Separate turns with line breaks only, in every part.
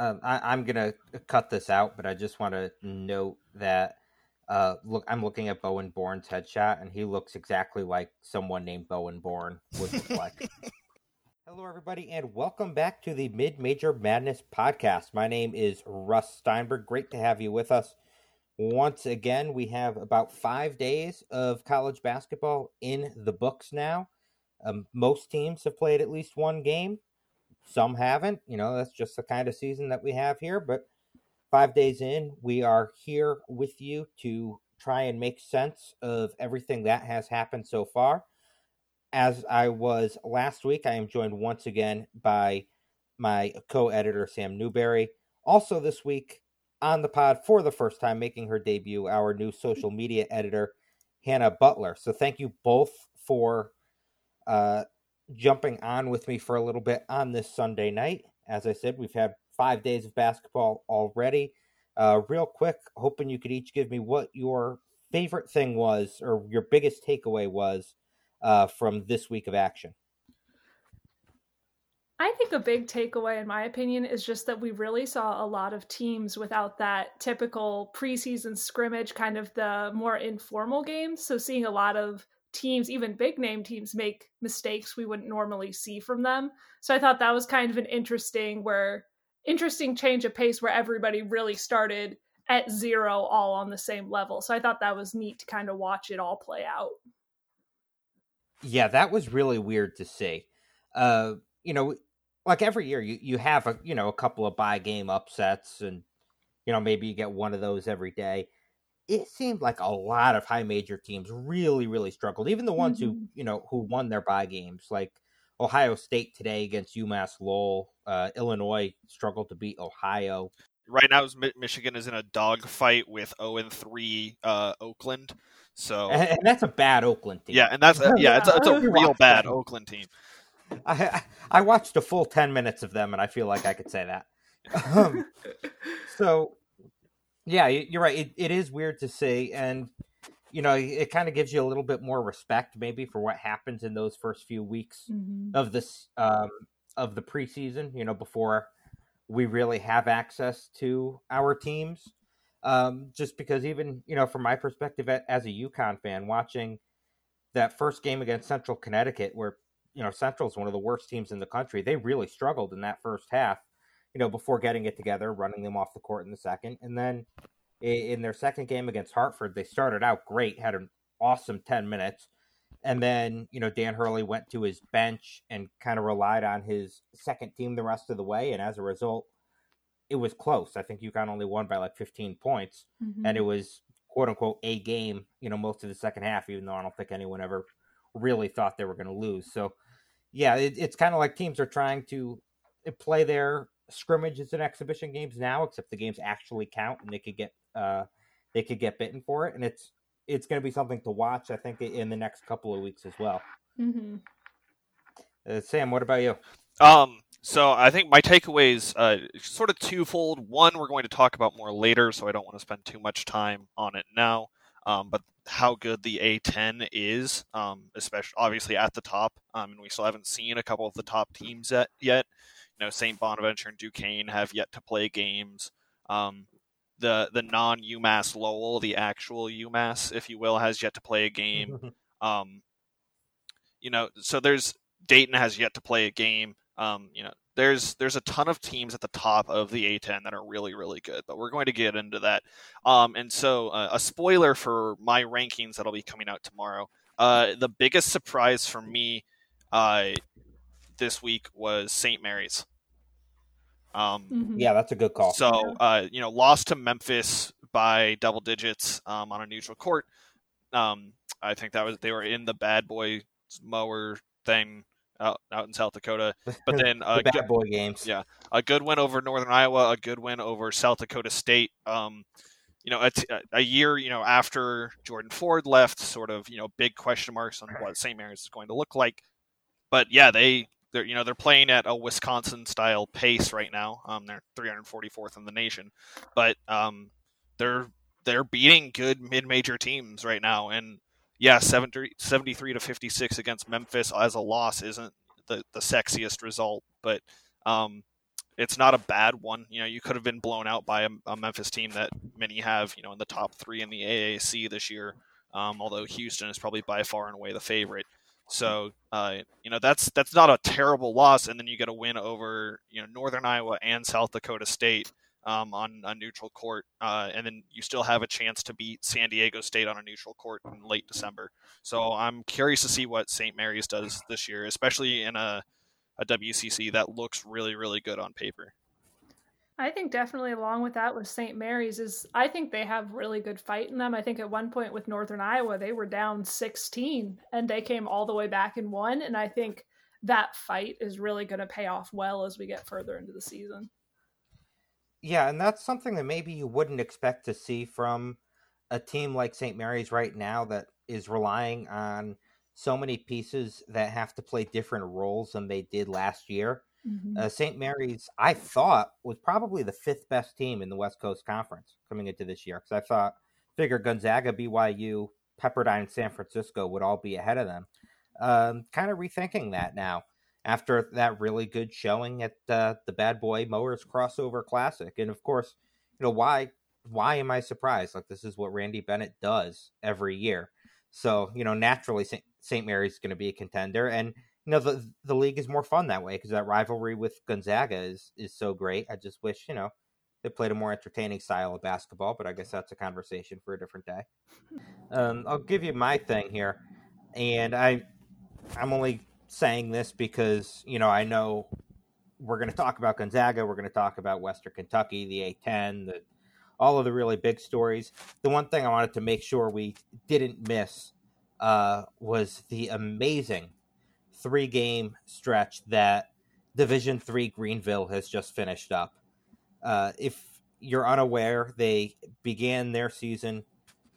Um, I, am gonna cut this out, but I just want to note that uh, look, I'm looking at Bowen Born's headshot, and he looks exactly like someone named Bowen Born would look like. Hello, everybody, and welcome back to the Mid Major Madness podcast. My name is Russ Steinberg. Great to have you with us. Once again, we have about five days of college basketball in the books now. Um, most teams have played at least one game. Some haven't. You know, that's just the kind of season that we have here. But five days in, we are here with you to try and make sense of everything that has happened so far. As I was last week, I am joined once again by my co editor, Sam Newberry. Also, this week on the pod for the first time, making her debut, our new social media editor, Hannah Butler. So, thank you both for uh, jumping on with me for a little bit on this Sunday night. As I said, we've had five days of basketball already. Uh, real quick, hoping you could each give me what your favorite thing was or your biggest takeaway was uh, from this week of action.
I think a big takeaway, in my opinion, is just that we really saw a lot of teams without that typical preseason scrimmage, kind of the more informal games. So, seeing a lot of teams, even big name teams, make mistakes we wouldn't normally see from them. So I thought that was kind of an interesting where interesting change of pace where everybody really started at zero all on the same level. So I thought that was neat to kind of watch it all play out.
Yeah, that was really weird to see. Uh, you know, like every year you, you have a you know a couple of buy game upsets and you know maybe you get one of those every day it seemed like a lot of high major teams really, really struggled. Even the ones mm-hmm. who, you know, who won their bye games, like Ohio State today against UMass Lowell. Uh, Illinois struggled to beat Ohio.
Right now, Michigan is in a dogfight with 0 and 3 uh, Oakland. So
and, that's a bad Oakland team.
Yeah, and that's a, yeah, it's, a, it's a real bad them. Oakland team.
I I watched a full ten minutes of them, and I feel like I could say that. Um, so yeah, you're right. It, it is weird to see, and you know, it kind of gives you a little bit more respect, maybe, for what happens in those first few weeks mm-hmm. of this um, of the preseason. You know, before we really have access to our teams. Um, just because, even you know, from my perspective as a UConn fan, watching that first game against Central Connecticut, where you know Central is one of the worst teams in the country, they really struggled in that first half you know, before getting it together, running them off the court in the second. And then in their second game against Hartford, they started out great, had an awesome 10 minutes. And then, you know, Dan Hurley went to his bench and kind of relied on his second team the rest of the way. And as a result, it was close. I think UConn only won by like 15 points. Mm-hmm. And it was, quote unquote, a game, you know, most of the second half, even though I don't think anyone ever really thought they were going to lose. So, yeah, it, it's kind of like teams are trying to play their scrimmages and exhibition games now, except the games actually count and they could get uh, they could get bitten for it, and it's it's going to be something to watch. I think in the next couple of weeks as well. Mm-hmm. Uh, Sam, what about you?
Um, so I think my takeaways uh, sort of twofold. One, we're going to talk about more later, so I don't want to spend too much time on it now. Um, but how good the A10 is, um, especially obviously at the top, um, and we still haven't seen a couple of the top teams yet. yet know, St. Bonaventure and Duquesne have yet to play games. Um, the the non UMass Lowell, the actual UMass, if you will, has yet to play a game. um, you know, so there's Dayton has yet to play a game. Um, you know, there's there's a ton of teams at the top of the A10 that are really really good, but we're going to get into that. Um, and so uh, a spoiler for my rankings that'll be coming out tomorrow. Uh, the biggest surprise for me uh, this week was St. Mary's.
Um, mm-hmm. Yeah, that's a good call.
So, uh, you know, lost to Memphis by double digits um, on a neutral court. Um, I think that was they were in the bad boy mower thing out, out in South Dakota. But then
the bad good, boy games.
Yeah, a good win over Northern Iowa, a good win over South Dakota State. Um, you know, a, a year you know after Jordan Ford left, sort of you know big question marks on what St. Mary's is going to look like. But yeah, they they're you know they're playing at a Wisconsin style pace right now. Um, they're 344th in the nation, but um, they're they're beating good mid major teams right now. And yeah, 70, 73 to 56 against Memphis as a loss isn't the the sexiest result, but um, it's not a bad one. You know, you could have been blown out by a, a Memphis team that many have, you know, in the top three in the AAC this year. Um, although Houston is probably by far and away the favorite. So uh, you know that's that's not a terrible loss, and then you get a win over you know Northern Iowa and South Dakota State um, on a neutral court, uh, and then you still have a chance to beat San Diego State on a neutral court in late December. So I'm curious to see what St. Mary's does this year, especially in a, a WCC that looks really really good on paper.
I think definitely along with that with St. Mary's is I think they have really good fight in them. I think at one point with Northern Iowa they were down 16 and they came all the way back and won and I think that fight is really going to pay off well as we get further into the season.
Yeah, and that's something that maybe you wouldn't expect to see from a team like St. Mary's right now that is relying on so many pieces that have to play different roles than they did last year. Mm-hmm. Uh, St. Mary's, I thought, was probably the fifth best team in the West Coast Conference coming into this year because I thought, figured Gonzaga, BYU, Pepperdine, San Francisco would all be ahead of them. Um, kind of rethinking that now after that really good showing at uh, the Bad Boy Mowers Crossover Classic, and of course, you know why? Why am I surprised? Like this is what Randy Bennett does every year. So you know, naturally, St. Mary's going to be a contender, and you know the the league is more fun that way because that rivalry with Gonzaga is is so great. I just wish you know they played a more entertaining style of basketball, but I guess that's a conversation for a different day. Um, I'll give you my thing here, and I I'm only saying this because you know I know we're going to talk about Gonzaga, we're going to talk about Western Kentucky, the A10, the all of the really big stories. The one thing I wanted to make sure we didn't miss uh, was the amazing three game stretch that Division Three Greenville has just finished up. Uh, if you're unaware, they began their season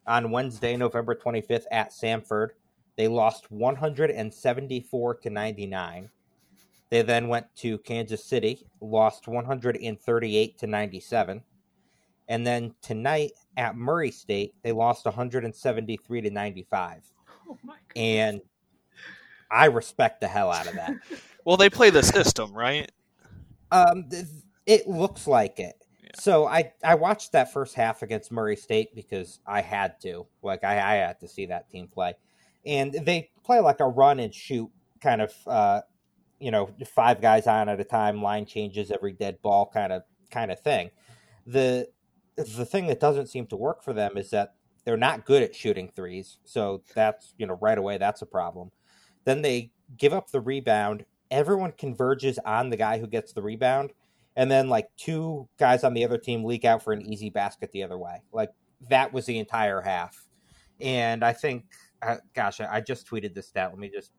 on Wednesday, November 25th at Samford. They lost 174 to 99. They then went to Kansas City, lost 138 to 97. And then tonight at Murray State, they lost 173 to 95. Oh and I respect the hell out of that.
well, they play the system, right?
Um, it looks like it. Yeah. So I I watched that first half against Murray State because I had to. Like I, I had to see that team play, and they play like a run and shoot kind of. Uh, you know, five guys on at a time, line changes every dead ball kind of kind of thing. The the thing that doesn't seem to work for them is that they're not good at shooting threes. So that's you know right away that's a problem. Then they give up the rebound. Everyone converges on the guy who gets the rebound. And then, like, two guys on the other team leak out for an easy basket the other way. Like, that was the entire half. And I think, uh, gosh, I just tweeted this stat. Let me just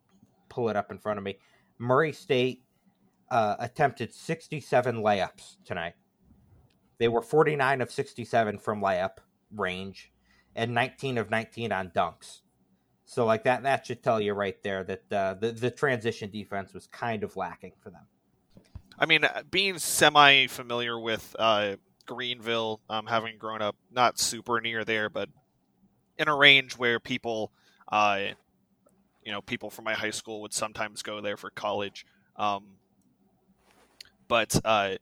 pull it up in front of me. Murray State uh, attempted 67 layups tonight. They were 49 of 67 from layup range and 19 of 19 on dunks. So like that that should tell you right there that uh, the the transition defense was kind of lacking for them.
I mean, uh, being semi familiar with uh, Greenville, um, having grown up not super near there, but in a range where people, uh, you know, people from my high school would sometimes go there for college. Um, but uh,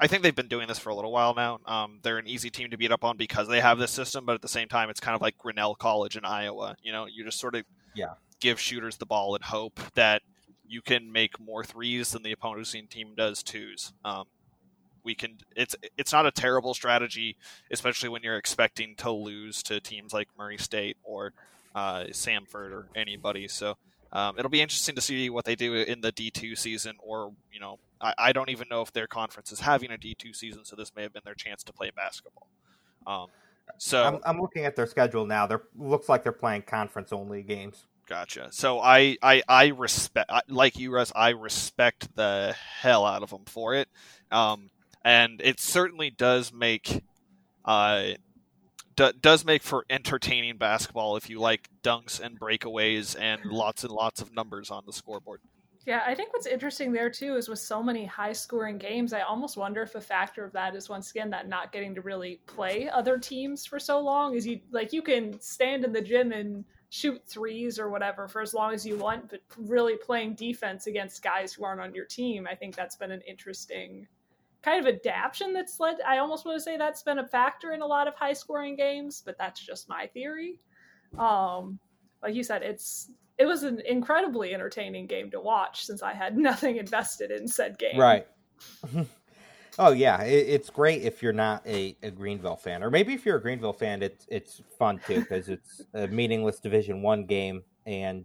I think they've been doing this for a little while now. Um, they're an easy team to beat up on because they have this system, but at the same time, it's kind of like Grinnell College in Iowa. You know, you just sort of
yeah
give shooters the ball and hope that you can make more threes than the opposing team does twos. Um, we can. It's it's not a terrible strategy, especially when you're expecting to lose to teams like Murray State or uh, Samford or anybody. So um, it'll be interesting to see what they do in the D2 season, or you know, I, I, don't even know if their conference is having a D2 season, so this may have been their chance to play basketball. Um, so
I'm, I'm, looking at their schedule now. There looks like they're playing conference only games.
Gotcha. So I I, I respect like you, Russ. I respect the hell out of them for it, um, and it certainly does make uh, d- does make for entertaining basketball if you like dunks and breakaways and lots and lots of numbers on the scoreboard.
Yeah, I think what's interesting there too is with so many high scoring games, I almost wonder if a factor of that is once again that not getting to really play other teams for so long is you like you can stand in the gym and shoot threes or whatever for as long as you want, but really playing defense against guys who aren't on your team. I think that's been an interesting kind of adaptation that's led. I almost want to say that's been a factor in a lot of high scoring games, but that's just my theory. Um, like you said, it's it was an incredibly entertaining game to watch since I had nothing invested in said game.
Right. oh yeah, it, it's great if you're not a, a, Greenville fan, or maybe if you're a Greenville fan, it's it's fun too because it's a meaningless Division One game, and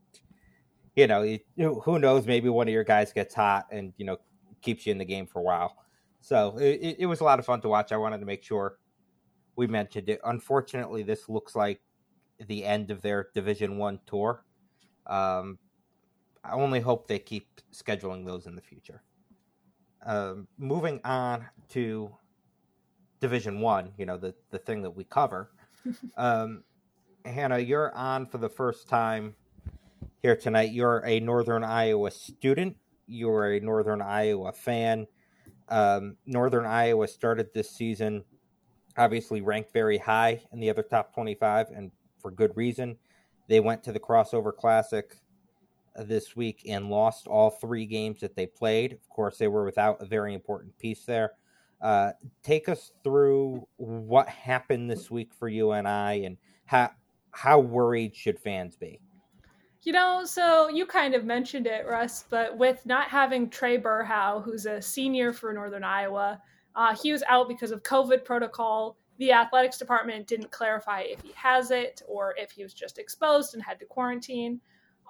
you know who knows, maybe one of your guys gets hot and you know keeps you in the game for a while. So it, it was a lot of fun to watch. I wanted to make sure we mentioned it. Unfortunately, this looks like the end of their Division One tour. Um, I only hope they keep scheduling those in the future. Um, moving on to Division One, you know the the thing that we cover. um, Hannah, you're on for the first time here tonight. You're a Northern Iowa student. You're a Northern Iowa fan. Um, Northern Iowa started this season obviously ranked very high in the other top 25, and for good reason. They went to the crossover classic this week and lost all three games that they played. Of course, they were without a very important piece there. Uh, take us through what happened this week for UNI and how how worried should fans be?
You know, so you kind of mentioned it, Russ, but with not having Trey Berhow, who's a senior for Northern Iowa, uh, he was out because of COVID protocol the athletics department didn't clarify if he has it or if he was just exposed and had to quarantine.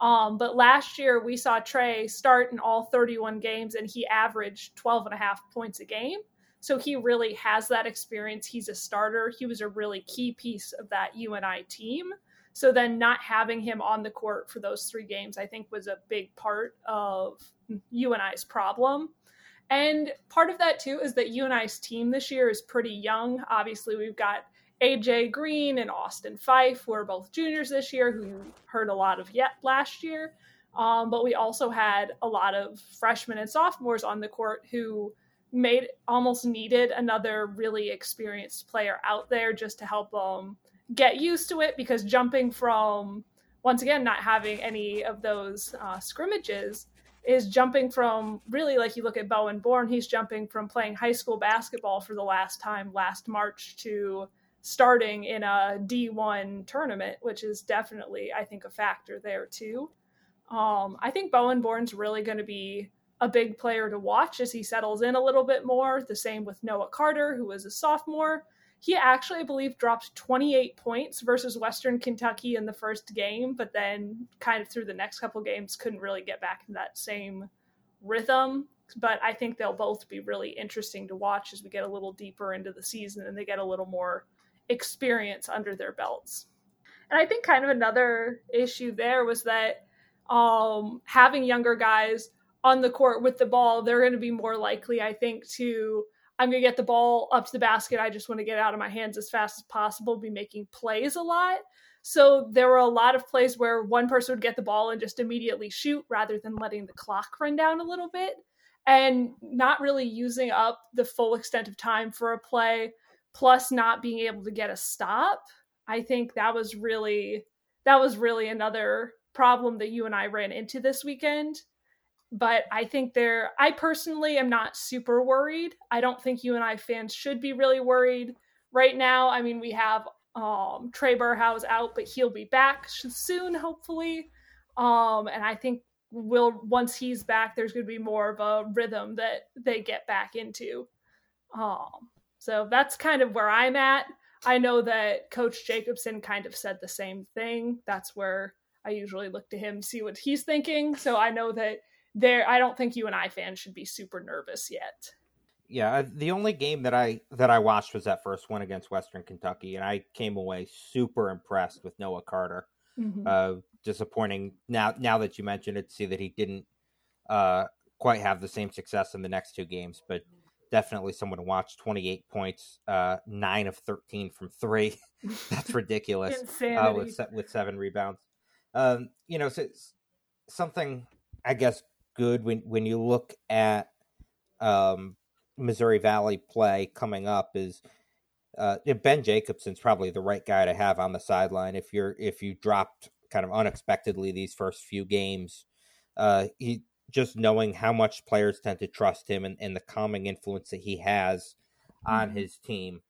Um, but last year we saw Trey start in all 31 games and he averaged 12 and a half points a game. So he really has that experience. He's a starter. He was a really key piece of that UNI team. So then not having him on the court for those three games, I think was a big part of UNI's problem. And part of that too is that UNI's team this year is pretty young. Obviously, we've got AJ Green and Austin Phyfe, who are both juniors this year, who heard a lot of yet last year. Um, but we also had a lot of freshmen and sophomores on the court who made almost needed another really experienced player out there just to help them get used to it because jumping from once again not having any of those uh, scrimmages is jumping from really like you look at Bowen Born, he's jumping from playing high school basketball for the last time last March to starting in a D1 tournament, which is definitely, I think, a factor there too. Um, I think Bowen Born's really going to be a big player to watch as he settles in a little bit more. The same with Noah Carter, who is a sophomore he actually, I believe, dropped 28 points versus Western Kentucky in the first game, but then kind of through the next couple games couldn't really get back in that same rhythm. But I think they'll both be really interesting to watch as we get a little deeper into the season and they get a little more experience under their belts. And I think kind of another issue there was that um, having younger guys on the court with the ball, they're going to be more likely, I think, to I'm going to get the ball up to the basket. I just want to get out of my hands as fast as possible, be making plays a lot. So there were a lot of plays where one person would get the ball and just immediately shoot rather than letting the clock run down a little bit and not really using up the full extent of time for a play, plus not being able to get a stop. I think that was really that was really another problem that UNI ran into this weekend but I think they're I personally am not super worried. I don't think UNI fans should be really worried right now. I mean, we have um Trey Berhows out, but he'll be back soon, hopefully. Um, and I think we'll once he's back, there's going to be more of a rhythm that they get back into. Um, so that's kind of where I'm at. I know that Coach Jacobson kind of said the same thing. That's where I usually look to him, see what he's thinking. So I know that there I don't think UNI fans should be super nervous yet.
Yeah, the only game that I that I watched was that first one against Western Kentucky, and I came away super impressed with Noah Carter. Mm-hmm. Uh, disappointing now now that you mentioned it, to see that he didn't uh, quite have the same success in the next two games, but definitely someone to watch. Twenty eight points, uh, nine of thirteen from three. That's ridiculous. uh, with with seven rebounds. Um, you know, so something I guess good when when you look at um, Missouri Valley play coming up is uh, Ben Jacobson's probably the right guy to have on the sideline if you're if you dropped kind of unexpectedly these first few games. Uh, he just knowing how much players tend to trust him and, and the calming influence that he has on mm-hmm. his team.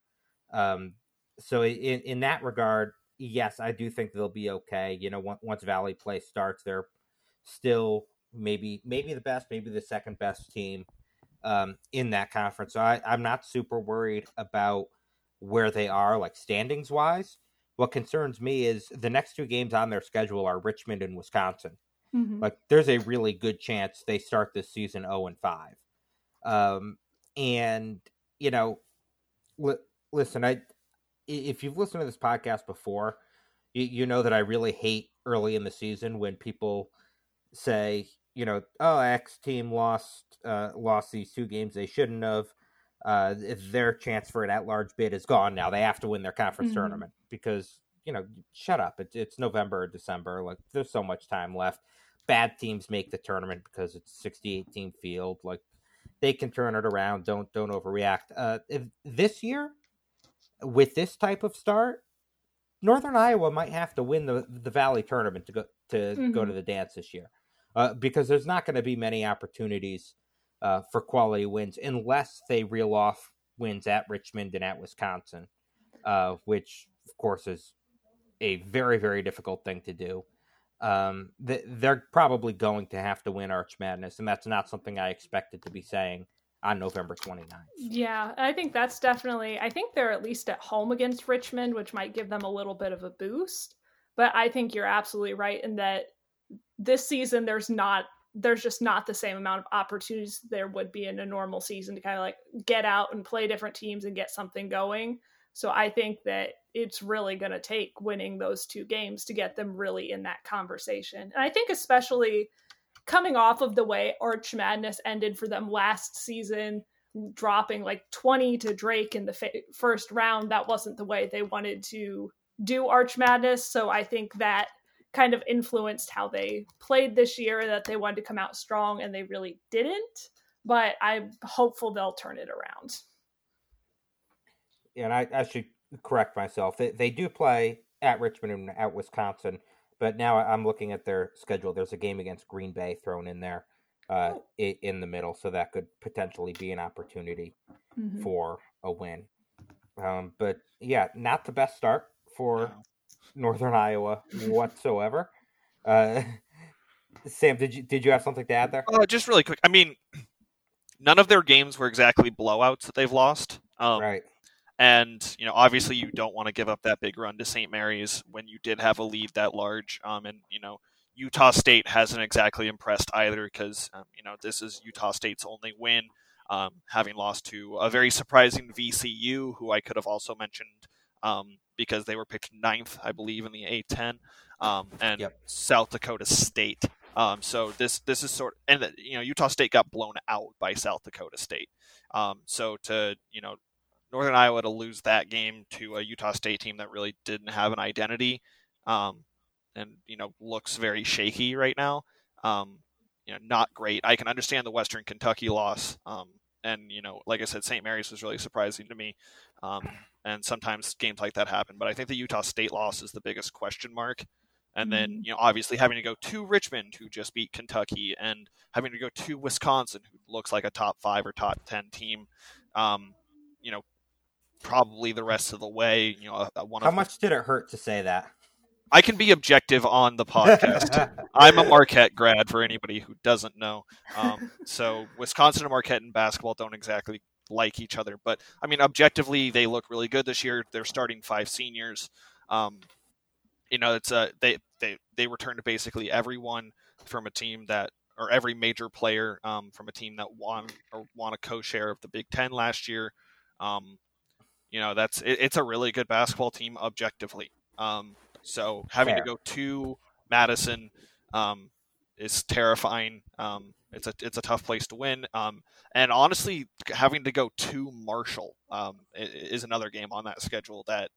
Um, so in in that regard, yes, I do think they'll be okay. You know, once Valley Play starts, they're still maybe maybe the best, maybe the second best team um, in that conference. So I, I'm not super worried about where they are, like standings wise. What concerns me is the next two games on their schedule are Richmond and Wisconsin. Mm-hmm. Like, there's a really good chance they start this season 0 and 5. Um, and, you know, li- listen, I if you've listened to this podcast before, you, you know that I really hate early in the season when people say, you know, oh, X team lost uh, lost these two games they shouldn't have. Uh, their chance for an at-large bid is gone now. They have to win their conference mm-hmm. tournament because you know, shut up. It, it's November or December. Like, there's so much time left. Bad teams make the tournament because it's 68 team field. Like, they can turn it around. Don't don't overreact. Uh, if, this year, with this type of start, Northern Iowa might have to win the the Valley tournament to go to mm-hmm. go to the dance this year, uh, because there's not going to be many opportunities uh, for quality wins unless they reel off wins at Richmond and at Wisconsin, uh, which of course is a very very difficult thing to do. Um, they're probably going to have to win Arch Madness, and that's not something I expected to be saying on November 29th.
Yeah, I think that's definitely I think they're at least at home against Richmond, which might give them a little bit of a boost. But I think you're absolutely right in that this season there's not there's just not the same amount of opportunities there would be in a normal season to kind of like get out and play different teams and get something going. So I think that it's really going to take winning those two games to get them really in that conversation. And I think especially coming off of the way Arch Madness ended for them last season, dropping like 20 to Drake in the fa- first round, that wasn't the way they wanted to do Arch Madness. So I think that kind of influenced how they played this year, that they wanted to come out strong and they really didn't. But I'm hopeful they'll turn it around.
Yeah, and I, I should correct myself. They, they do play at Richmond and at Wisconsin but now I'm looking at their schedule. There's a game against Green Bay thrown in there uh, oh. in the middle, so that could potentially be an opportunity mm-hmm. for a win. Um, but yeah, not the best start for no. Northern Iowa whatsoever. Uh, Sam, did you did you have something to add there?
Uh, just really quick. I mean, none of their games were exactly blowouts that they've lost. Um,
right.
And you know, obviously, you don't want to give up that big run to St. Mary's when you did have a lead that large. Um, and you know, Utah State hasn't exactly impressed either because um, you know this is Utah State's only win, um, having lost to a very surprising VCU, who I could have also mentioned um, because they were picked ninth, I believe, in the A10, um, and yep. South Dakota State. Um, so this this is sort of, and you know Utah State got blown out by South Dakota State. Um, so to you know Northern Iowa to lose that game to a Utah State team that really didn't have an identity, um, and you know looks very shaky right now. Um, you know, not great. I can understand the Western Kentucky loss, um, and you know, like I said, St. Mary's was really surprising to me. Um, and sometimes games like that happen, but I think the Utah State loss is the biggest question mark. And then, mm-hmm. you know, obviously having to go to Richmond, who just beat Kentucky, and having to go to Wisconsin, who looks like a top five or top ten team. Um, you know, probably the rest of the way. You know,
one. How much did it hurt to say that?
I can be objective on the podcast. I'm a Marquette grad for anybody who doesn't know. Um, so Wisconsin and Marquette in basketball don't exactly like each other, but I mean, objectively, they look really good this year. They're starting five seniors. Um, you know, it's a they they they returned to basically everyone from a team that or every major player um, from a team that won or won a co-share of the Big Ten last year. Um, you know that's it, it's a really good basketball team objectively. Um, so having Fair. to go to Madison um, is terrifying. Um, it's a it's a tough place to win. Um, and honestly, having to go to Marshall um, is another game on that schedule that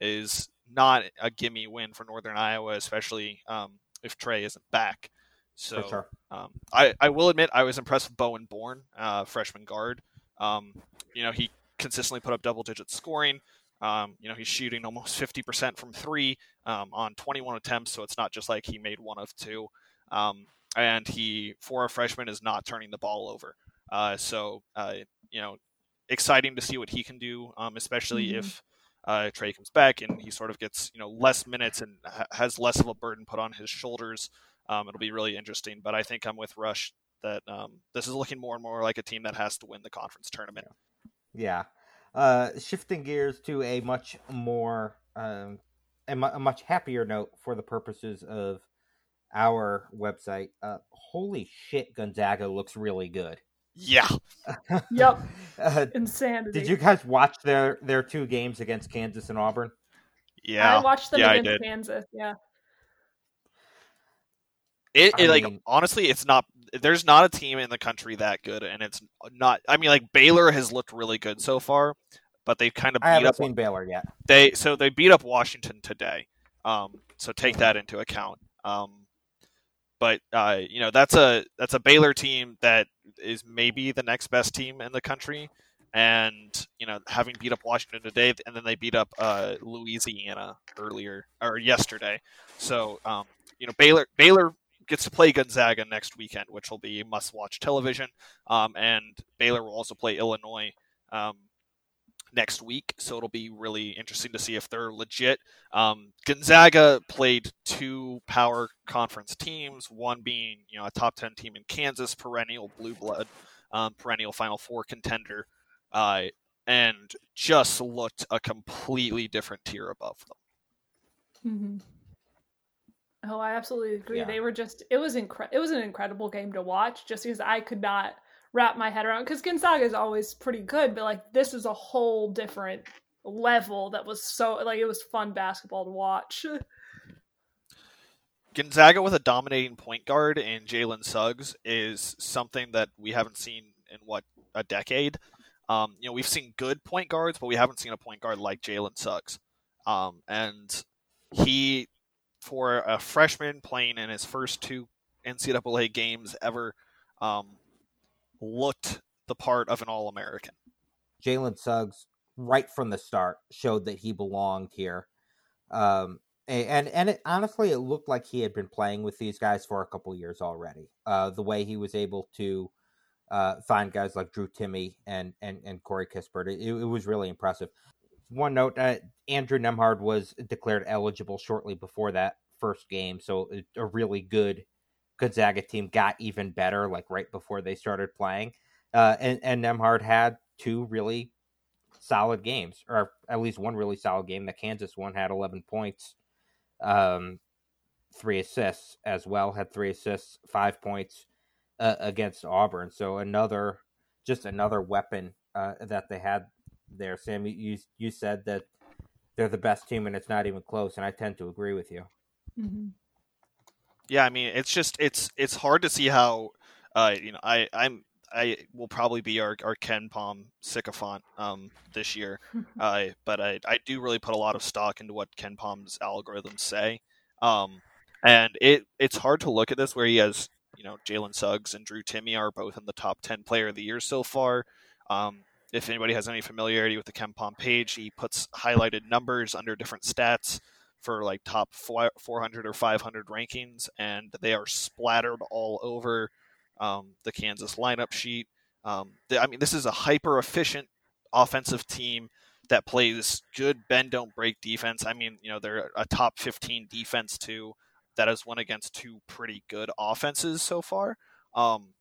is not a gimme win for Northern Iowa, especially um, if Trey isn't back. So sure. um, I, I will admit I was impressed with Bowen Born, uh, freshman guard. Um, you know, he consistently put up double digit scoring. Um, you know, he's shooting almost 50% from three um, on 21 attempts, so it's not just like he made one of two. And he, for a freshman, is not turning the ball over. Uh, so, uh, you know, exciting to see what he can do, um, especially mm-hmm. if uh, Trey comes back and he sort of gets you know less minutes and ha- has less of a burden put on his shoulders. Um, it'll be really interesting. But I think I'm with Russ that um, this is looking more and more like a team that has to win the conference tournament.
Yeah. Uh, shifting gears to a much more um, a, mu- a, much happier note for the purposes of our website. Uh, holy shit, Gonzaga looks really good.
Yeah.
yep. Uh, Insanity.
Did you guys watch their their two games against Kansas and Auburn?
Yeah.
I watched them
yeah,
against Kansas. Yeah.
It, it like mean, honestly, it's not. There's not a team in the country that good, and it's not. I mean, like Baylor has looked really good so far, but they've kind of beat
I haven't
up.
Seen Baylor yet.
They so they beat up Washington today. Um, so take that into account. Um, but uh, you know that's a that's a Baylor team that is maybe the next best team in the country, and you know having beat up Washington today, and then they beat up uh, Louisiana earlier or yesterday. So um, you know Baylor Baylor gets to play Gonzaga next weekend, which will be must-watch television. Um, and Baylor will also play Illinois um, next week, so it'll be really interesting to see if they're legit. Um, Gonzaga played two power conference teams, one being you know a top ten team in Kansas, perennial blue blood, um, perennial Final Four contender, uh, and just looked a completely different tier above them.
Mm-hmm. Oh, I absolutely agree. Yeah. They were just it was incre- it was an incredible game to watch just because I could not wrap my head around cuz Gonzaga is always pretty good, but like this is a whole different level that was so like it was fun basketball to watch.
Gonzaga with a dominating point guard in Jalen Suggs is something that we haven't seen in what a decade. Um, you know, we've seen good point guards, but we haven't seen a point guard like Jalen Suggs. Um, and he for a freshman playing in his first two NCAA games ever, um, looked the part of an All American.
Jalen Suggs, right from the start, showed that he belonged here. Um, and and it, honestly, it looked like he had been playing with these guys for a couple years already. Uh, the way he was able to uh, find guys like Drew Timme and and and Corey Kispert, it, it was really impressive one note: uh, Andrew Nembhard was declared eligible shortly before that first game, so a really good Gonzaga team got even better, like right before they started playing. Uh, and, and Nembhard had two really solid games, or at least one really solid game. The Kansas one had 11 points, um, three assists as well, had three assists, five points uh, against Auburn. So another, just another weapon uh, that they had there, Sam. You you said that they're the best team and it's not even close, and I tend to agree with you.
Mm-hmm.
Yeah, I mean, it's just it's it's hard to see how uh, you know I I'm I will probably be our, our KenPom sycophant um, this year, uh, but I, I do really put a lot of stock into what KenPom's algorithms say, um, and it it's hard to look at this where he has you know Jalen Suggs and Drew Timme are both in the top ten player of the year so far. Um, if anybody has any familiarity with the KenPom page, he puts highlighted numbers under different stats for like top 400 or 500 rankings, and they are splattered all over um, the Kansas lineup sheet. Um, the, I mean, this is a hyper efficient offensive team that plays good bend don't break defense. I mean, you know, they're a top 15 defense too that has won against two pretty good offenses so far. Um,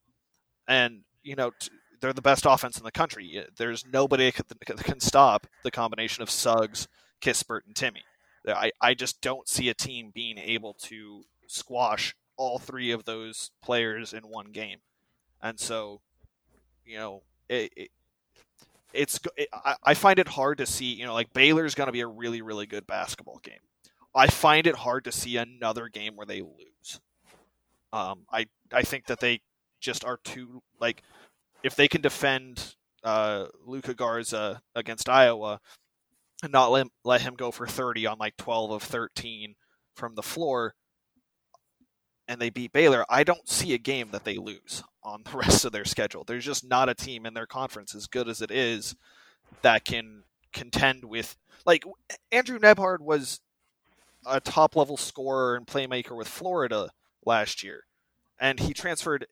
and you know, t- they're the best offense in the country. There's nobody that can stop the combination of Suggs, Kispert, and Timme. I, I just don't see a team being able to squash all three of those players in one game. And so, you know, it, it it's it, I, I find it hard to see, you know, like Baylor's going to be a really really good basketball game. I find it hard to see another game where they lose. Um, I I think that they just are too like if they can defend uh, Luka Garza against Iowa and not let, let him go for 30 on like 12 of 13 from the floor and they beat Baylor, I don't see a game that they lose on the rest of their schedule. There's just not a team in their conference as good as it is that can contend with like Andrew Nembhard was a top level scorer and playmaker with Florida last year, and he transferred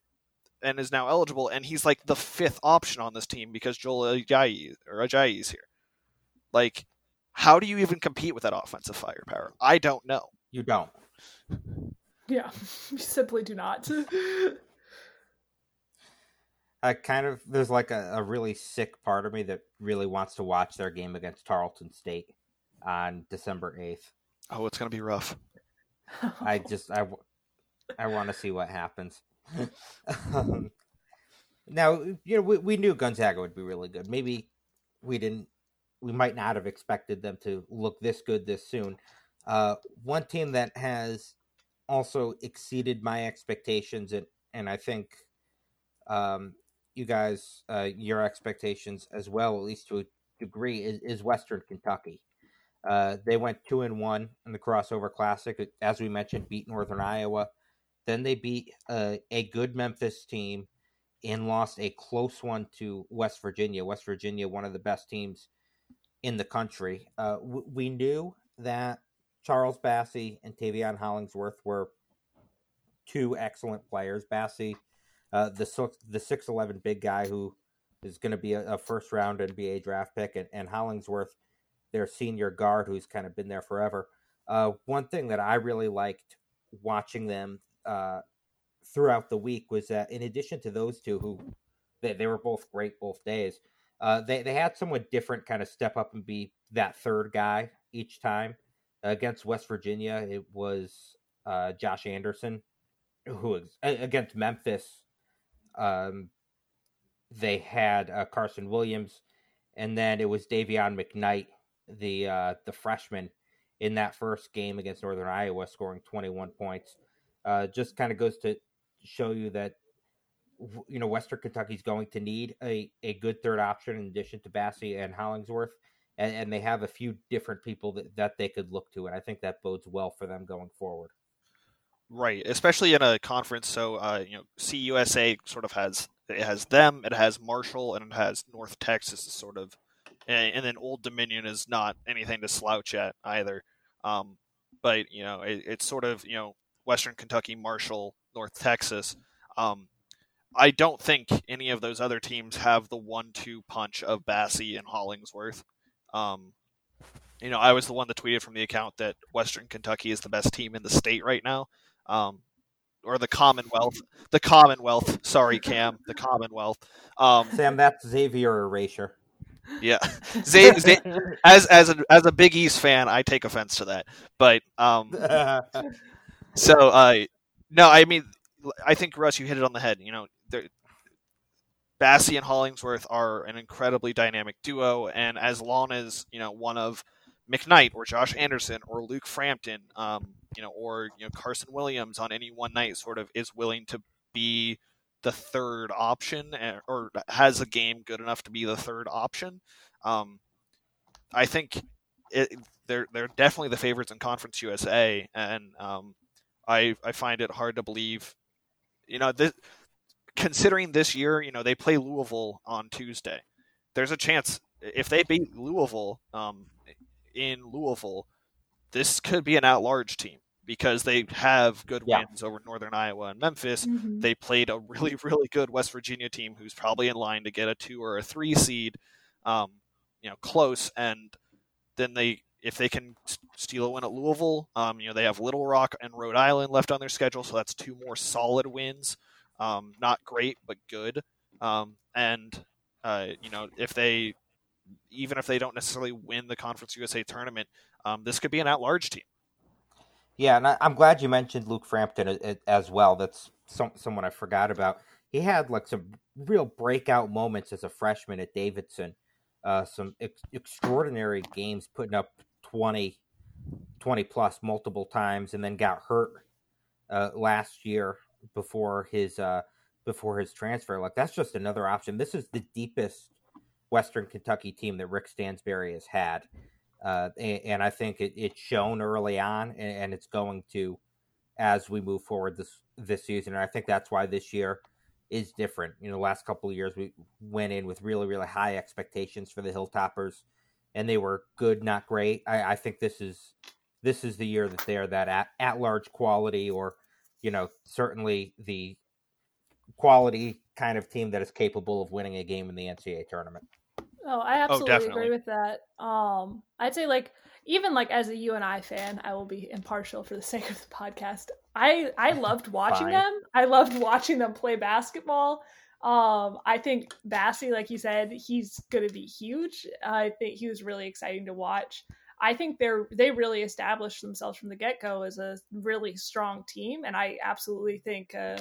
and is now eligible, and he's like the fifth option on this team because Joel Ayayi or Ayayi is here. Like, how do you even compete with that offensive firepower? I don't know.
You don't.
Yeah, you simply do not.
I kind of there's like a, a really sick part of me that really wants to watch their game against Tarleton State on December eighth.
Oh, it's gonna be rough.
I just I, I want to see what happens. um, now you know we, we knew Gonzaga would be really good. Maybe we didn't. We might not have expected them to look this good this soon. Uh, one team that has also exceeded my expectations, and and I think um, you guys uh, your expectations as well, at least to a degree, is, is Western Kentucky. Uh, they went two and one in the crossover classic, as we mentioned, beat Northern Iowa. Then they beat uh, a good Memphis team and lost a close one to West Virginia. West Virginia, one of the best teams in the country. Uh, w- we knew that Charles Bassey and Taveion Hollingsworth were two excellent players. Bassey uh, the the six eleven big guy who is going to be a, a, first round NBA draft pick, and, and, Hollingsworth, their senior guard, who's kind of been there forever. Uh, one thing that I really liked watching them uh, throughout the week was that in addition to those two, who they, they were both great both days, uh, they they had someone different kind of step up and be that third guy each time. against West Virginia, it was uh, Josh Anderson, who was against Memphis um, they had uh, Carson Williams, and then it was Dayvion McKnight, the uh, the freshman, in that first game against Northern Iowa, scoring 21 points. Uh, just kind of goes to show you that you know Western Kentucky's going to need a, a good third option in addition to Bassey and Hollingsworth, and, and they have a few different people that, that they could look to, and I think that bodes well for them going forward.
Right, especially in a conference. So, uh, you know, CUSA sort of has it has them, it has Marshall, and it has North Texas, sort of, and, and then Old Dominion is not anything to slouch at either. Um, but you know, it, it's sort of you know Western Kentucky, Marshall, North Texas. Um, I don't think any of those other teams have the one-two punch of Bassey and Hollingsworth. Um, you know, I was the one that tweeted from the account that Western Kentucky is the best team in the state right now um, or the Commonwealth. The Commonwealth. Sorry, Cam. The Commonwealth. Um,
Sam, that's Xavier erasure.
Yeah, Z- Z- as as a as a Big East fan, I take offense to that. But um, so uh, no, I mean, I think Russ, you hit it on the head. You know, Bassey and Hollingsworth are an incredibly dynamic duo, and as long as you know one of McKnight or Josh Anderson or Luke Frampton, um, you know, or you know Carson Williams on any one night sort of is willing to be the third option eh, or has a game good enough to be the third option. Um, I think it, they're they're definitely the favorites in Conference USA, and um, I I find it hard to believe, you know, this considering this year, you know, they play Louisville on Tuesday. There's a chance if they beat Louisville um, in Louisville, this could be an at-large team because they have good yeah. wins over Northern Iowa and Memphis. Mm-hmm. They played a really, really good West Virginia team who's probably in line to get a two or a three seed, um, you know, close. And then they, if they can steal a win at Louisville, um, you know, they have Little Rock and Rhode Island left on their schedule, so that's two more solid wins. Um, not great, but good. Um, and uh, you know, if they, even if they don't necessarily win the Conference USA tournament, um, this could be an at-large team.
Yeah, and I, am glad you mentioned Luke Frampton as well. That's some, someone I forgot about. He had like some real breakout moments as a freshman at Davidson. Uh, some ex- extraordinary games, putting up 20, 20 plus multiple times, and then got hurt uh, last year before his uh, before his transfer. Like that's just another option. This is the deepest Western Kentucky team that Rick Stansbury has had. Uh, and, and, I think it, it's shown early on, and, and, it's going to as we move forward this this season. And I think that's why this year is different. You know, last couple of years we went in with really really high expectations for the Hilltoppers, and they were good, not great. I, I think this is this is the year that they are that at, at large quality, or you know, certainly the quality kind of team that is capable of winning a game in the NCAA tournament.
Oh, I oh, absolutely oh, agree with that. Um, I'd say like even like as a UNI fan, I will be impartial for the sake of the podcast. I I loved watching them. I loved watching them play basketball. Um, I think Bassey, like you said, he's going to be huge. I think he was really exciting to watch. I think they're they really established themselves from the get go as a really strong team, and I absolutely think uh,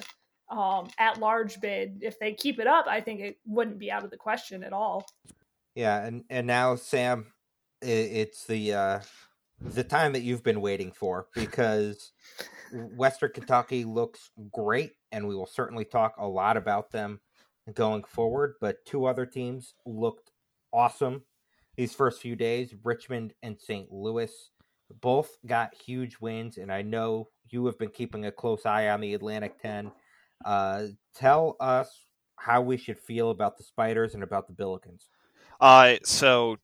um, at large bid, if they keep it up, I think it wouldn't be out of the question at all.
Yeah, and and now Sam, it's the uh, the time that you've been waiting for because Western Kentucky looks great, and we will certainly talk a lot about them going forward. But two other teams looked awesome these first few days Richmond and St. Louis. Both got huge wins, and I know you have been keeping a close eye on the Atlantic 10. Uh, tell us how we should feel about the Spiders and about the Billikens.
Uh, so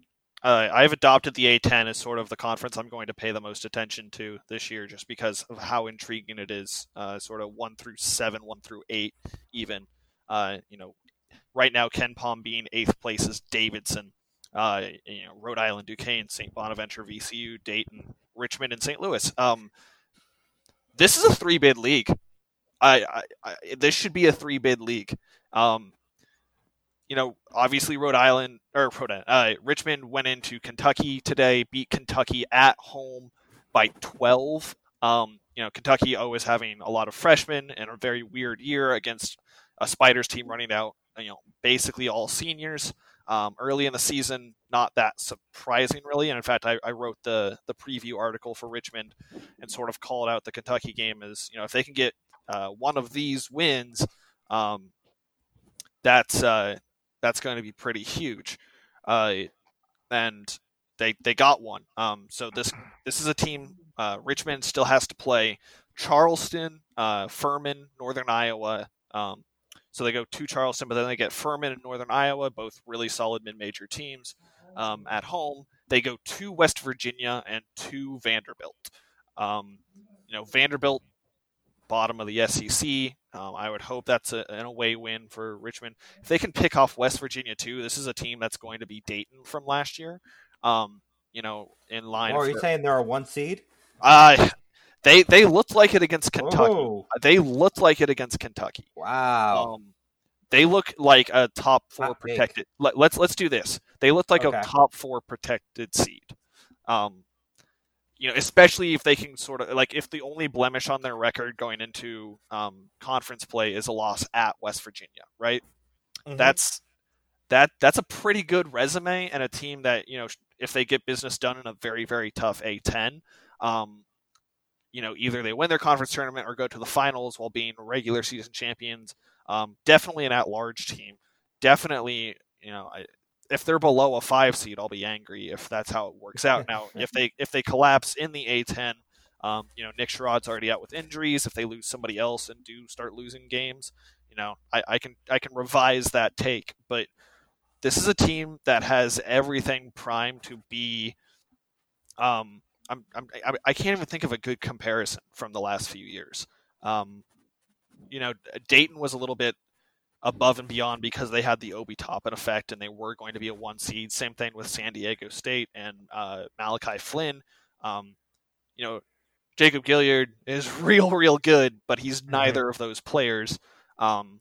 uh, I've adopted the A10 as sort of the conference I'm going to pay the most attention to this year, just because of how intriguing it is. Uh, sort of one through seven, one through eight, even. Uh, you know, right now KenPom being eighth place is Davidson. Uh, you know, Rhode Island, Duquesne, St. Bonaventure, VCU, Dayton, Richmond, and St. Louis. Um, this is a three bid league. I, I, I, this should be a three bid league. Um, you know, obviously Rhode Island or Rhode Island, uh, Richmond went into Kentucky today, beat Kentucky at home by 12. Um, you know, Kentucky always having a lot of freshmen and a very weird year against a Spiders team running out, you know, basically all seniors. Um, early in the season, not that surprising, really. And in fact, I, I, wrote the the preview article for Richmond and sort of called out the Kentucky game as you know if they can get uh, one of these wins, um, that's uh, that's going to be pretty huge. Uh, and they they got one. Um, so this this is a team. Uh, Richmond still has to play Charleston, uh, Furman, Northern Iowa. Um, so they go to Charleston, but then they get Furman and Northern Iowa, both really solid mid-major teams. Um, at home, they go to West Virginia and to Vanderbilt. Um, you know, Vanderbilt bottom of the SEC. Um, I would hope that's a, an away win for Richmond. If they can pick off West Virginia too, this is a team that's going to be Dayton from last year. Um, you know, in line.
Oh, are you saying they're a one seed?
Uh, they they looked like it against Kentucky. Oh. They looked like it against Kentucky.
Wow. Um,
they look like a top four Not protected. Let, us let's, let's do this. They look like okay. a top four protected seed. Um, you know, especially if they can sort of like if the only blemish on their record going into um, conference play is a loss at West Virginia, right? Mm-hmm. That's that that's a pretty good resume and a team that you know if they get business done in a very very tough A10, um, you know either they win their conference tournament or go to the finals while being regular season champions. Um, definitely an at large team. Definitely, you know, I, if they're below a five seed, I'll be angry if that's how it works out. Now, if they if they collapse in the A10, um, you know Nick Sherod's already out with injuries. If they lose somebody else and do start losing games, you know I, I can I can revise that take. But this is a team that has everything primed to be. Um, I'm, I'm I can't even think of a good comparison from the last few years. Um, you know, Dayton was a little bit above and beyond because they had the Obi Toppin effect and they were going to be a one seed. Same thing with San Diego State and uh, Malachi Flynn. Um, you know, Jacob Gilliard is real, real good, but he's mm-hmm. neither of those players. Um,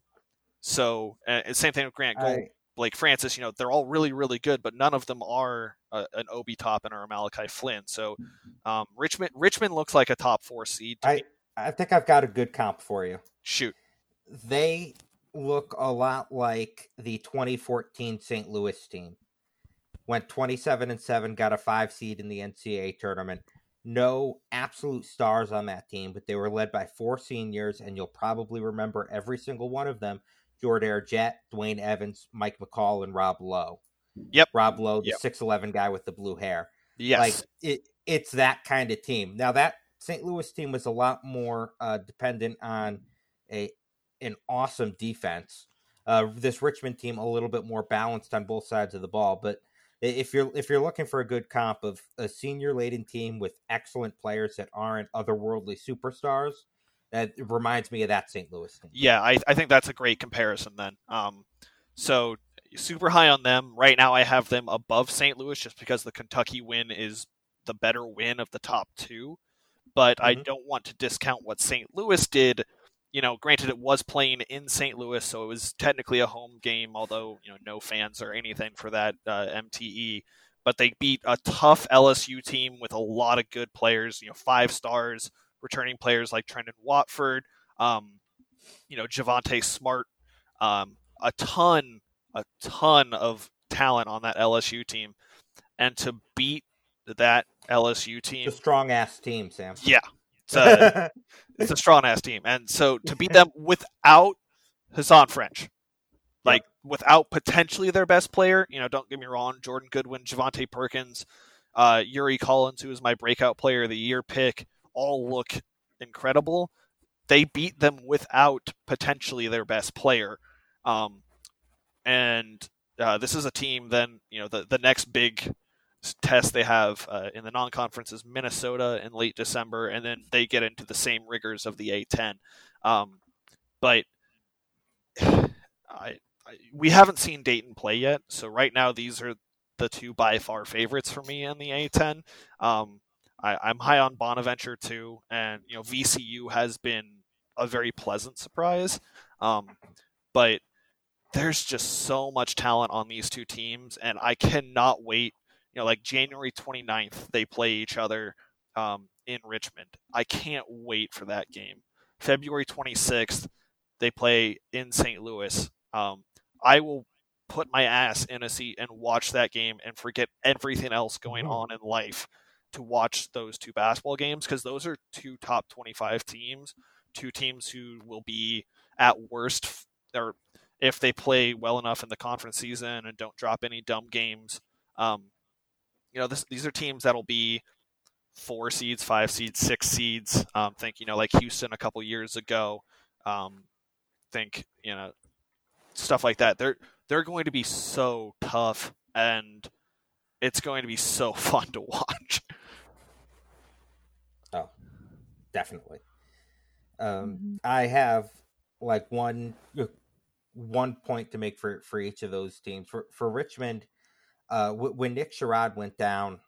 so, uh, same thing with Grant Gold, I... Blake Francis. You know, they're all really, really good, but none of them are uh, an Obi Toppin or a Malachi Flynn. So, um, Richmond Richmond looks like a top four seed.
I me. I think I've got a good comp for you.
Shoot.
They look a lot like the 2014 St. Louis team. Went 27 and 7, got a 5 seed in the NCAA tournament. No absolute stars on that team, but they were led by four seniors, and you'll probably remember every single one of them Jordair Jett, Dwayne Evans, Mike McCall, and Rob Loe.
Yep.
Rob Loe, the yep. 6'11 guy with the blue hair.
Yes.
Like, it, it's that kind of team. Now, that St. Louis team was a lot more uh, dependent on a an awesome defense. Uh, this Richmond team a little bit more balanced on both sides of the ball, but if you're if you're looking for a good comp of a senior laden team with excellent players that aren't otherworldly superstars, that reminds me of that St. Louis team.
Yeah, I, I think that's a great comparison then. Um, so super high on them right now. I have them above St. Louis just because the Kentucky win is the better win of the top two, but mm-hmm. I don't want to discount what St. Louis did you know, granted it was playing in St. Louis, so it was technically a home game, although you know no fans or anything for that uh, MTE. But they beat a tough LSU team with a lot of good players, you know, five stars, returning players like Trendon Watford, um, you know, Javonte Smart, um, a ton, a ton of talent on that LSU team, and to beat that LSU team,
a strong ass team, Sam.
Yeah, it's a, it's a strong ass team, and so to beat them without Hasahn French, like without potentially their best player, you know, don't get me wrong, Jordan Goodwin, Javonte Perkins, uh, Yuri Collins, who is my breakout player of the year pick, all look incredible. They beat them without potentially their best player, um, and uh, this is a team. Then you know the the next big test they have uh, in the non-conference is Minnesota in late December, and then they get into the same rigors of the A10. Um, but I, I, we haven't seen Dayton play yet, so right now these are the two by far favorites for me in the A10. Um, I, am high on Bonaventure too, and you know VCU has been a very pleasant surprise. Um, but there's just so much talent on these two teams, and I cannot wait you know, like January 29th, they play each other um, in Richmond. I can't wait for that game. February 26th, they play in St. Louis. Um, I will put my ass in a seat and watch that game and forget everything else going on in life to watch those two basketball games because those are two top 25 teams, two teams who will be at worst or if they play well enough in the conference season and don't drop any dumb games, um, you know, this, these are teams that'll be four seeds, five seeds, six seeds. Um, think you know like Houston a couple years ago. Um, think you know stuff like that. They're they're going to be so tough, and it's going to be so fun to watch.
Oh, definitely. Um, mm-hmm. I have like one one point to make for for each of those teams. For for Richmond, uh, when Nick Sherod went down,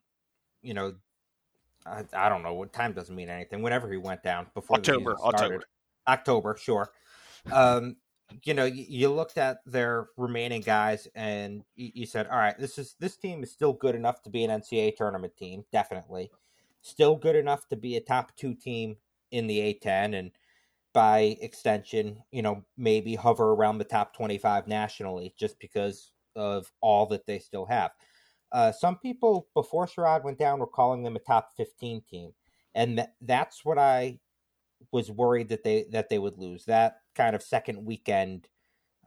you know, I, I, don't know what time doesn't mean anything. Whenever he went down before
October, October,
October, sure. Um, you know, you, you, looked at their remaining guys and you, you, said, "All right, this is this team is still good enough to be an NCAA tournament team, definitely. Still good enough to be a top two team in the A10, and by extension, you know, maybe hover around the top twenty-five nationally, just because of all that they still have. Uh, some people before Sherod went down were calling them a top 15 team, and th- that's what I was worried that they that they would lose that kind of second weekend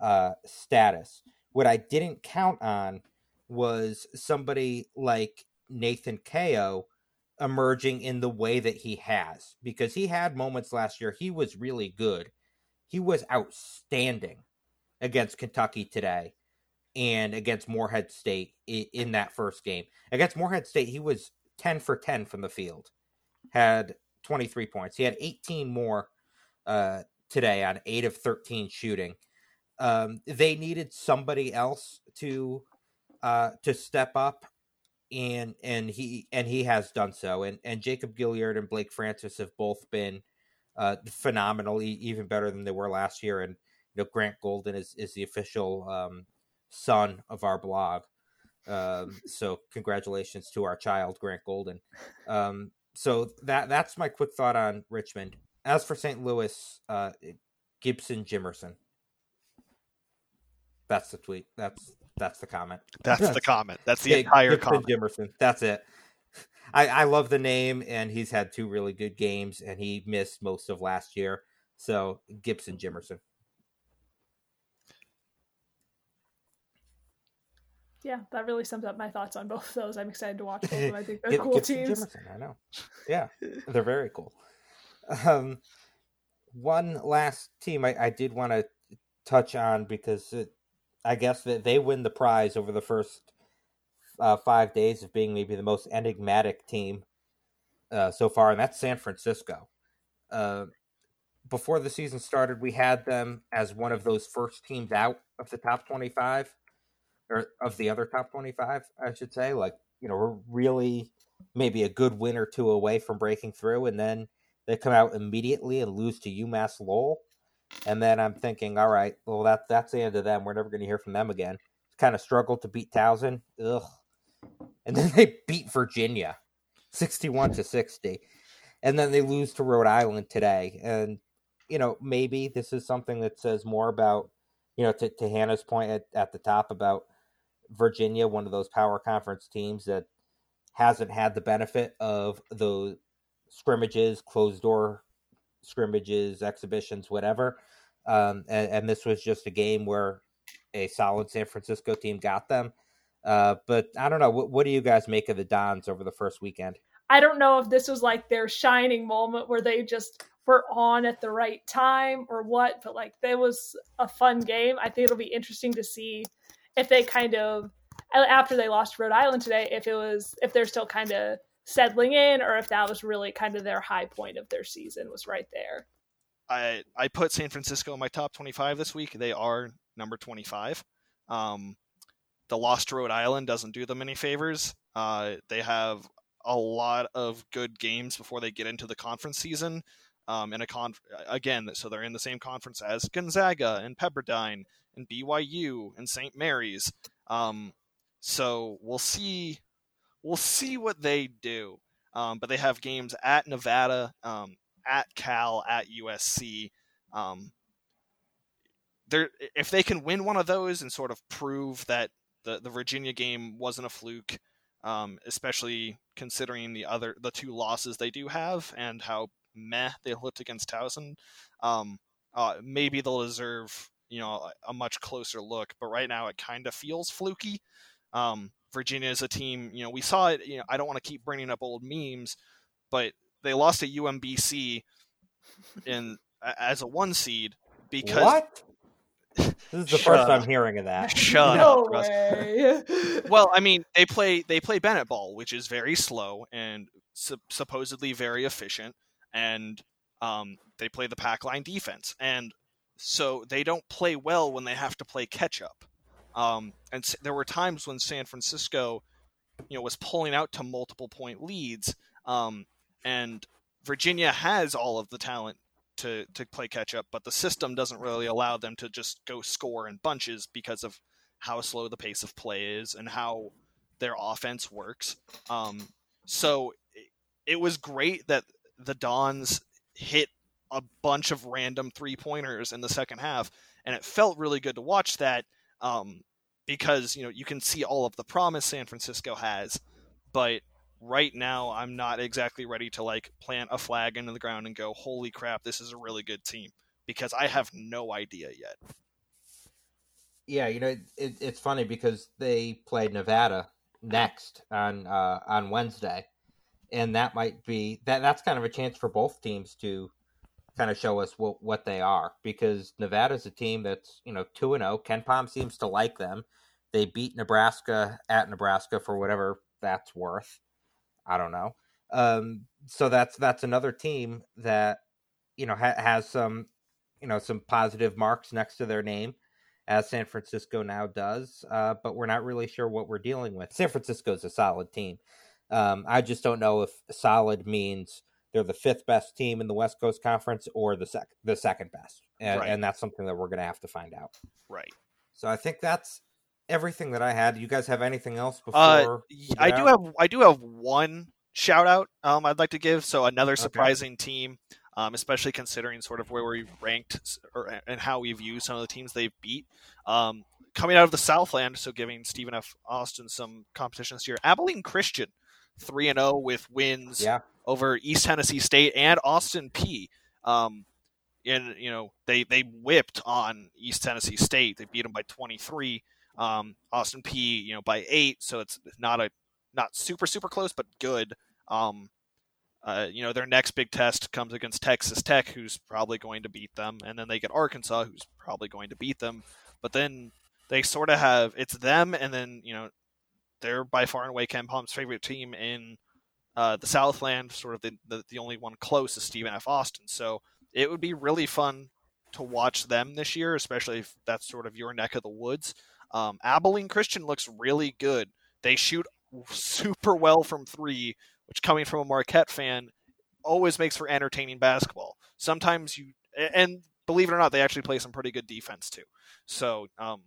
uh, status. What I didn't count on was somebody like Nathan Cayo emerging in the way that he has because he had moments last year. He was really good. He was outstanding against Kentucky today and against Morehead State in that first game. Against Morehead State, he was 10 for 10 from the field, had 23 points. He had 18 more uh, today on 8 of 13 shooting. Um, they needed somebody else to uh, to step up and and he and he has done so and and Jacob Gilliard and Blake Francis have both been uh, phenomenal even better than they were last year and you know Grant Golden is is the official um, son of our blog. Um, so congratulations to our child, Grant Golden. Um, so that that's my quick thought on Richmond. As for St. Louis, uh, Gibson Jimerson. That's the tweet. That's that's the comment.
That's the comment. That's the yeah, entire Gibson comment.
Jimerson. That's it. I, I love the name, and he's had two really good games, and he missed most of last year. So Gibson Jimerson.
yeah, that really sums up my thoughts on both of those. I'm excited to watch both of them. I think they're cool teams.
Jimerson, I know. Yeah, they're very cool. Um, one last team I, I did want to touch on because it, I guess that they win the prize over the first uh, five days of being maybe the most enigmatic team uh, so far, and that's San Francisco. Uh, before the season started, we had them as one of those first teams out of the top 25, or of the other top 25, I should say. Like, you know, we're really maybe a good win or two away from breaking through, and then they come out immediately and lose to UMass Lowell. And then I'm thinking, all right, well, that, that's the end of them. We're never going to hear from them again. Kind of struggled to beat Towson. Ugh. And then they beat Virginia 61 to 60. And then they lose to Rhode Island today. And, you know, maybe this is something that says more about, you know, to, to Hannah's point at, at the top about Virginia, one of those power conference teams that hasn't had the benefit of those scrimmages, closed door scrimmages, exhibitions, whatever. Um, and, and, this was just a game where a solid San Francisco team got them. Uh, but I don't know. What, what do you guys make of the Dons over the first weekend?
I don't know if this was like their shining moment where they just were on at the right time or what, but like that was a fun game. I think it'll be interesting to see if they kind of after they lost Rhode Island today, if it was if they're still kind of settling in or if that was really kind of their high point of their season was right there.
I I put San Francisco in my top 25 this week. They are number 25. Um, the lost Rhode Island doesn't do them any favors. Uh, they have a lot of good games before they get into the conference season. Um, in a con again, so they're in the same conference as Gonzaga and Pepperdine and BYU and St. Mary's. Um, so we'll see. We'll see what they do. Um, but they have games at Nevada, um, at Cal, at USC. Um, if they can win one of those and sort of prove that the, the Virginia game wasn't a fluke, um, especially considering the other the two losses they do have and how meh they looked against Towson, um, uh, maybe they'll deserve you know a, a, much closer look. But right now it kind of feels fluky. Um, Virginia is a team, you know, we saw it. You know, I don't want to keep bringing up old memes, but they lost to UMBC in as a one seed because
what? This is the first I'm hearing of that.
Shut
no
up,
way.
well, I mean, they play they play Bennett ball, which is very slow and su- supposedly very efficient, and um, they play the pack line defense, and so they don't play well when they have to play catch up. Um, and there were times when San Francisco, you know, was pulling out to multiple point leads. Um, and Virginia has all of the talent to to play catch up, but the system doesn't really allow them to just go score in bunches because of how slow the pace of play is and how their offense works. Um, so it, it was great that the Dons hit a bunch of random three pointers in the second half, and it felt really good to watch that um, because you know you can see all of the promise San Francisco has, but right now I'm not exactly ready to like plant a flag into the ground and go, "Holy crap, this is a really good team," because I have no idea yet.
Yeah, you know it, it's funny because they played Nevada next on uh, on Wednesday, and that might be that that's kind of a chance for both teams to kind of show us what what they are because Nevada's a team that's you know two and zero. Ken KenPom seems to like them. They beat Nebraska at Nebraska for whatever that's worth. I don't know. Um, so that's that's another team that you know ha- has some you know some positive marks next to their name as San Francisco now does, uh, but we're not really sure what we're dealing with. San Francisco is a solid team. Um, I just don't know if solid means they're the fifth best team in the West Coast Conference or the sec- the second best, and, right. and that's something that we're going to have to find out.
Right.
So I think that's everything that I had. You guys have anything else uh, before?
Uh, I do have I do have one shout out um, I'd like to give. So another surprising okay. team, um, especially considering sort of where we ranked or, and how we view some of the teams they've beat. Um, coming out of the Southland, so giving Stephen F. Austin some competition this year. Abilene Christian, three and zero oh with wins
yeah.
over East Tennessee State and Austin Peay Um, and you know they they whipped on East Tennessee State. They beat them by 23. Um, Austin Peay you know, by eight, so it's not a not super super close, but good. Um, uh, you know, their next big test comes against Texas Tech, who's probably going to beat them, and then they get Arkansas, who's probably going to beat them. But then they sort of have it's them, and then you know they're by far and away KenPom's favorite team in uh, the Southland. Sort of the, the the only one close is Stephen F. Austin. So it would be really fun to watch them this year, especially if that's sort of your neck of the woods. Um, Abilene Christian looks really good. They shoot super well from three, which coming from a Marquette fan always makes for entertaining basketball. Sometimes you and believe it or not, they actually play some pretty good defense too. So, um,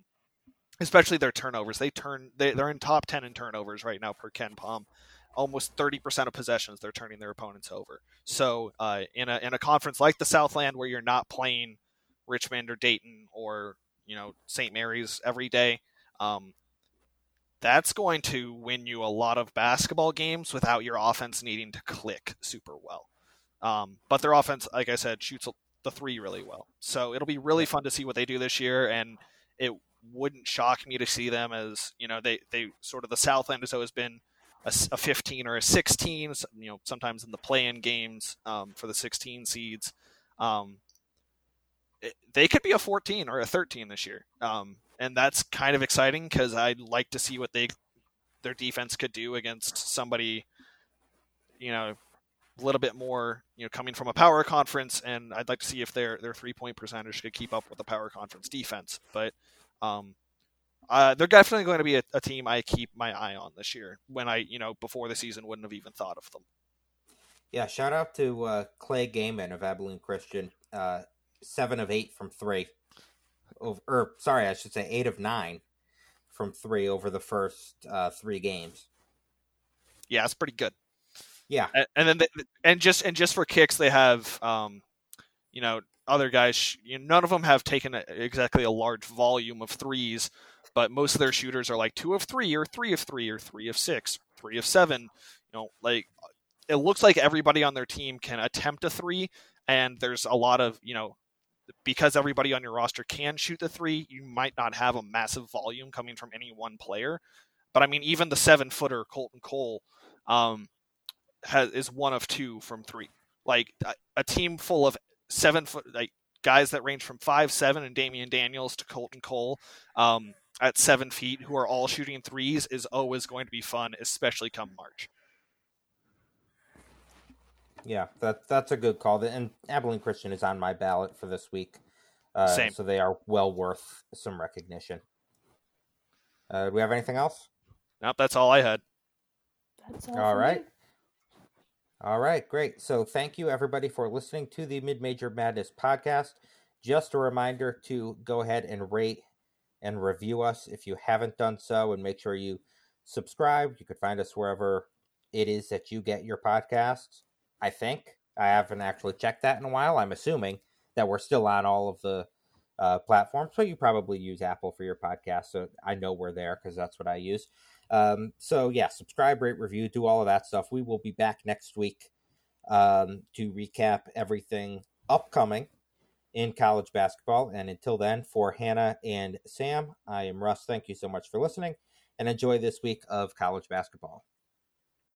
especially their turnovers, they turn they, they're in top ten in turnovers right now per KenPom. Almost thirty percent of possessions they're turning their opponents over. So, uh, in a in a conference like the Southland where you're not playing Richmond or Dayton or you know St. Mary's every day, um, that's going to win you a lot of basketball games without your offense needing to click super well. Um, but their offense, like I said, shoots the three really well. So it'll be really fun to see what they do this year, and it wouldn't shock me to see them as you know they they sort of the Southland has always been a, a 15 or a 16. You know, sometimes in the play-in games um, for the 16 seeds. Um, it, they could be a 14 or a 13 this year. Um, and that's kind of exciting because I'd like to see what they their defense could do against somebody, you know, a little bit more, you know, coming from a power conference, and I'd like to see if their their three point percentage could keep up with the power conference defense. But um, uh, they're definitely going to be a, a, team I keep my eye on this year. When I, you know, before the season wouldn't have even thought of them.
Yeah, shout out to uh, Clay Gayman of Abilene Christian, uh, seven of eight from three over, or sorry, I should say eight of nine from three over the first uh, three games.
Yeah, it's pretty good.
Yeah,
and, and then they, and just and just for kicks, they have um, you know other guys. You know, none of them have taken a, exactly a large volume of threes, but most of their shooters are like two of three, or three of three, or three of six, three of seven. You know, like it looks like everybody on their team can attempt a three, and there's a lot of you know because everybody on your roster can shoot the three, you might not have a massive volume coming from any one player. But I mean, even the seven footer Kolton Kohl um, has, is one of two from three. Like a, a, team full of seven foot like guys that range from five seven and Damien Daniels to Kolton Kohl um, at seven feet who are all shooting threes is always going to be fun, especially come March.
Yeah, that that's a good call. And Abilene Christian is on my ballot for this week. Uh, Same. So they are well worth some recognition. Uh, do we have anything else?
Nope, that's all I had.
That's all.
All right. Me. All right, great. So thank you everybody for listening to the Mid Major Madness podcast. Just a reminder to go ahead and rate and review us if you haven't done so, and make sure you subscribe. You could find us wherever it is that you get your podcasts. I think. I haven't actually checked that in a while. I'm assuming that we're still on all of the uh, platforms. So you probably use Apple for your podcast. So I know we're there because that's what I use. Um, so yeah, subscribe, rate, review, do all of that stuff. We will be back next week um, to recap everything upcoming in college basketball. And until then, for Hannah and Sam, I am Russ. Thank you so much for listening and enjoy this week of college basketball.